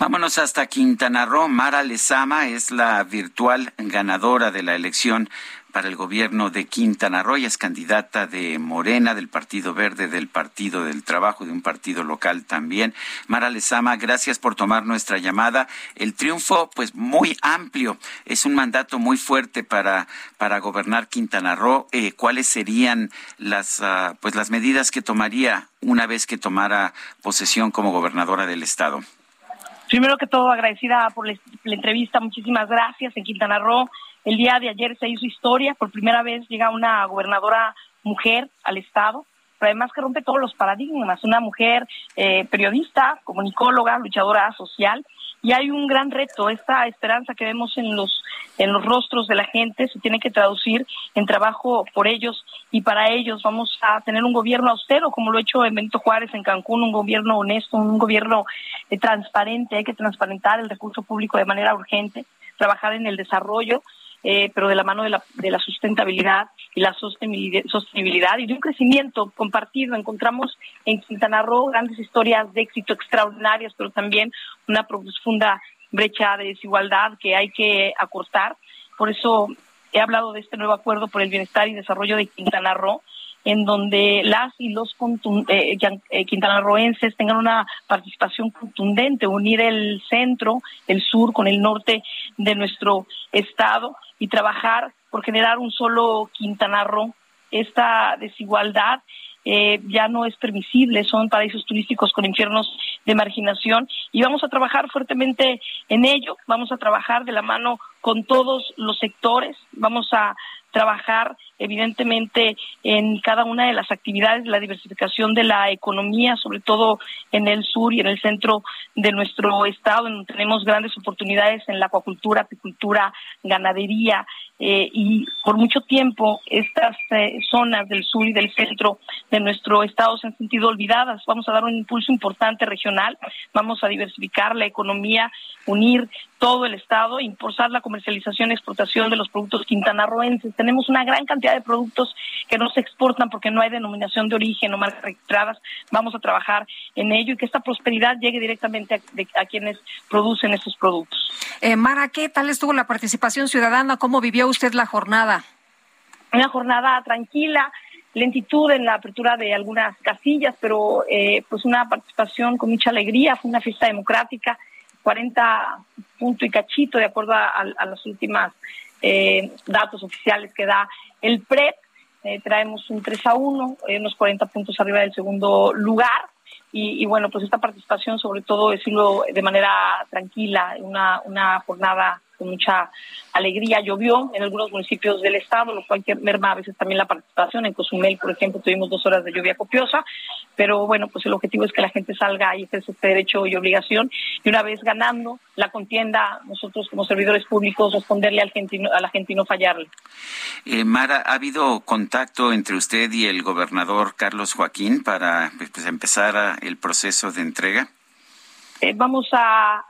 Vámonos hasta Quintana Roo. Mara Lezama es la virtual ganadora de la elección para el gobierno de Quintana Roo. Es candidata de Morena, del Partido Verde, del Partido del Trabajo, de un partido local también. Mara Lezama, gracias por tomar nuestra llamada. El triunfo, pues muy amplio, es un mandato muy fuerte para, para gobernar Quintana Roo. Eh, ¿Cuáles serían las, uh, pues las medidas que tomaría una vez que tomara posesión como gobernadora del estado? Primero que todo, agradecida por la, entrevista, muchísimas gracias. En Quintana Roo, el día de ayer se hizo historia, por primera vez llega una gobernadora mujer al Estado, pero además que rompe todos los paradigmas, una mujer eh, periodista, comunicóloga, luchadora social, y hay un gran reto, esta esperanza que vemos en los en los rostros de la gente se tiene que traducir en trabajo por ellos y para ellos. Vamos a tener un gobierno austero como lo ha hecho en Benito Juárez en Cancún, un gobierno honesto, un gobierno eh, transparente, hay que transparentar el recurso público de manera urgente, trabajar en el desarrollo eh, pero de la mano de la, de la sustentabilidad y la sostenibilidad y de un crecimiento compartido. Encontramos en Quintana Roo grandes historias de éxito extraordinarias, pero también una profunda brecha de desigualdad que hay que acortar. Por eso he hablado de este nuevo acuerdo por el bienestar y desarrollo de Quintana Roo, en donde las y los eh, eh, quintanarroenses tengan una participación contundente, unir el centro, el sur con el norte de nuestro estado y trabajar por generar un solo Quintana Roo. Esta desigualdad eh, ya no es permisible, son paraísos turísticos con infiernos de marginación y vamos a trabajar fuertemente en ello, vamos a trabajar de la mano con todos los sectores, vamos a trabajar evidentemente en cada una de las actividades, la diversificación de la economía, sobre todo en el sur y en el centro de nuestro estado, donde tenemos grandes oportunidades en la acuacultura, apicultura, ganadería, eh, y por mucho tiempo estas eh, zonas del sur y del centro de nuestro estado se han sentido olvidadas. Vamos a dar un impulso importante regional, vamos a diversificar la economía, unir todo el estado, impulsar la comercialización y exportación de los productos quintanarroenses. Tenemos una gran cantidad de productos que no se exportan porque no hay denominación de origen o marcas registradas. Vamos a trabajar en ello y que esta prosperidad llegue directamente a, a quienes producen estos productos. Eh, Mara, ¿qué tal estuvo la participación ciudadana? ¿Cómo vivió usted la jornada? Una jornada tranquila, lentitud en la apertura de algunas casillas, pero eh, pues una participación con mucha alegría, fue una fiesta democrática, 40 punto y cachito de acuerdo a, a, los últimos eh, datos oficiales que da el PREP. Eh, traemos un 3 a 1, eh, unos 40 puntos arriba del segundo lugar. Y, y, bueno, pues esta participación, sobre todo, decirlo de manera tranquila, una, una jornada con mucha alegría. Llovió en algunos municipios del estado, lo cual merma a veces también la participación. En Cozumel, por ejemplo, tuvimos dos horas de lluvia copiosa, pero bueno, pues el objetivo es que la gente salga y ejerce este derecho y obligación. Y una vez ganando la contienda, nosotros como servidores públicos responderle al gente, a la gente y no fallarle. Eh, Mara, ¿ha habido contacto entre usted y el gobernador Carlos Joaquín para pues, empezar el proceso de entrega? Eh, vamos a,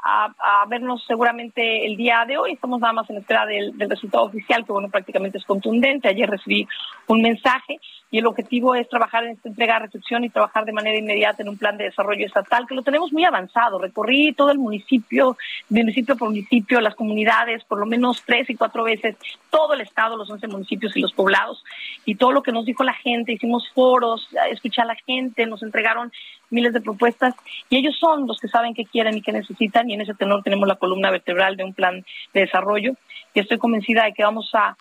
vernos seguramente el día de hoy. Estamos nada más en espera del, del, resultado oficial, que bueno, prácticamente es contundente. Ayer recibí un mensaje y el objetivo es trabajar en esta entrega de recepción y trabajar de manera inmediata en un plan de desarrollo estatal que lo tenemos muy avanzado. Recorrí todo el municipio, municipio por municipio, las comunidades, por lo menos tres y cuatro veces, todo el estado, los once municipios y los poblados, y todo lo que nos dijo la gente, hicimos foros, escuché a la gente, nos entregaron miles de propuestas y ellos son los que saben qué quieren y qué necesitan y en ese tenor tenemos la columna vertebral de un plan de desarrollo y estoy convencida de que vamos a,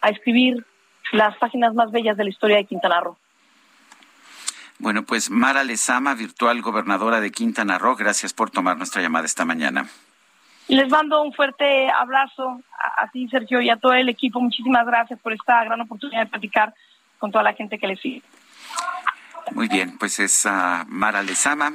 a escribir las páginas más bellas de la historia de Quintana Roo. Bueno, pues Mara Lezama, virtual gobernadora de Quintana Roo, gracias por tomar nuestra llamada esta mañana. Les mando un fuerte abrazo a ti, Sergio, y a todo el equipo. Muchísimas gracias por esta gran oportunidad de platicar con toda la gente que le sigue. Muy bien, pues es uh, Mara Lezama.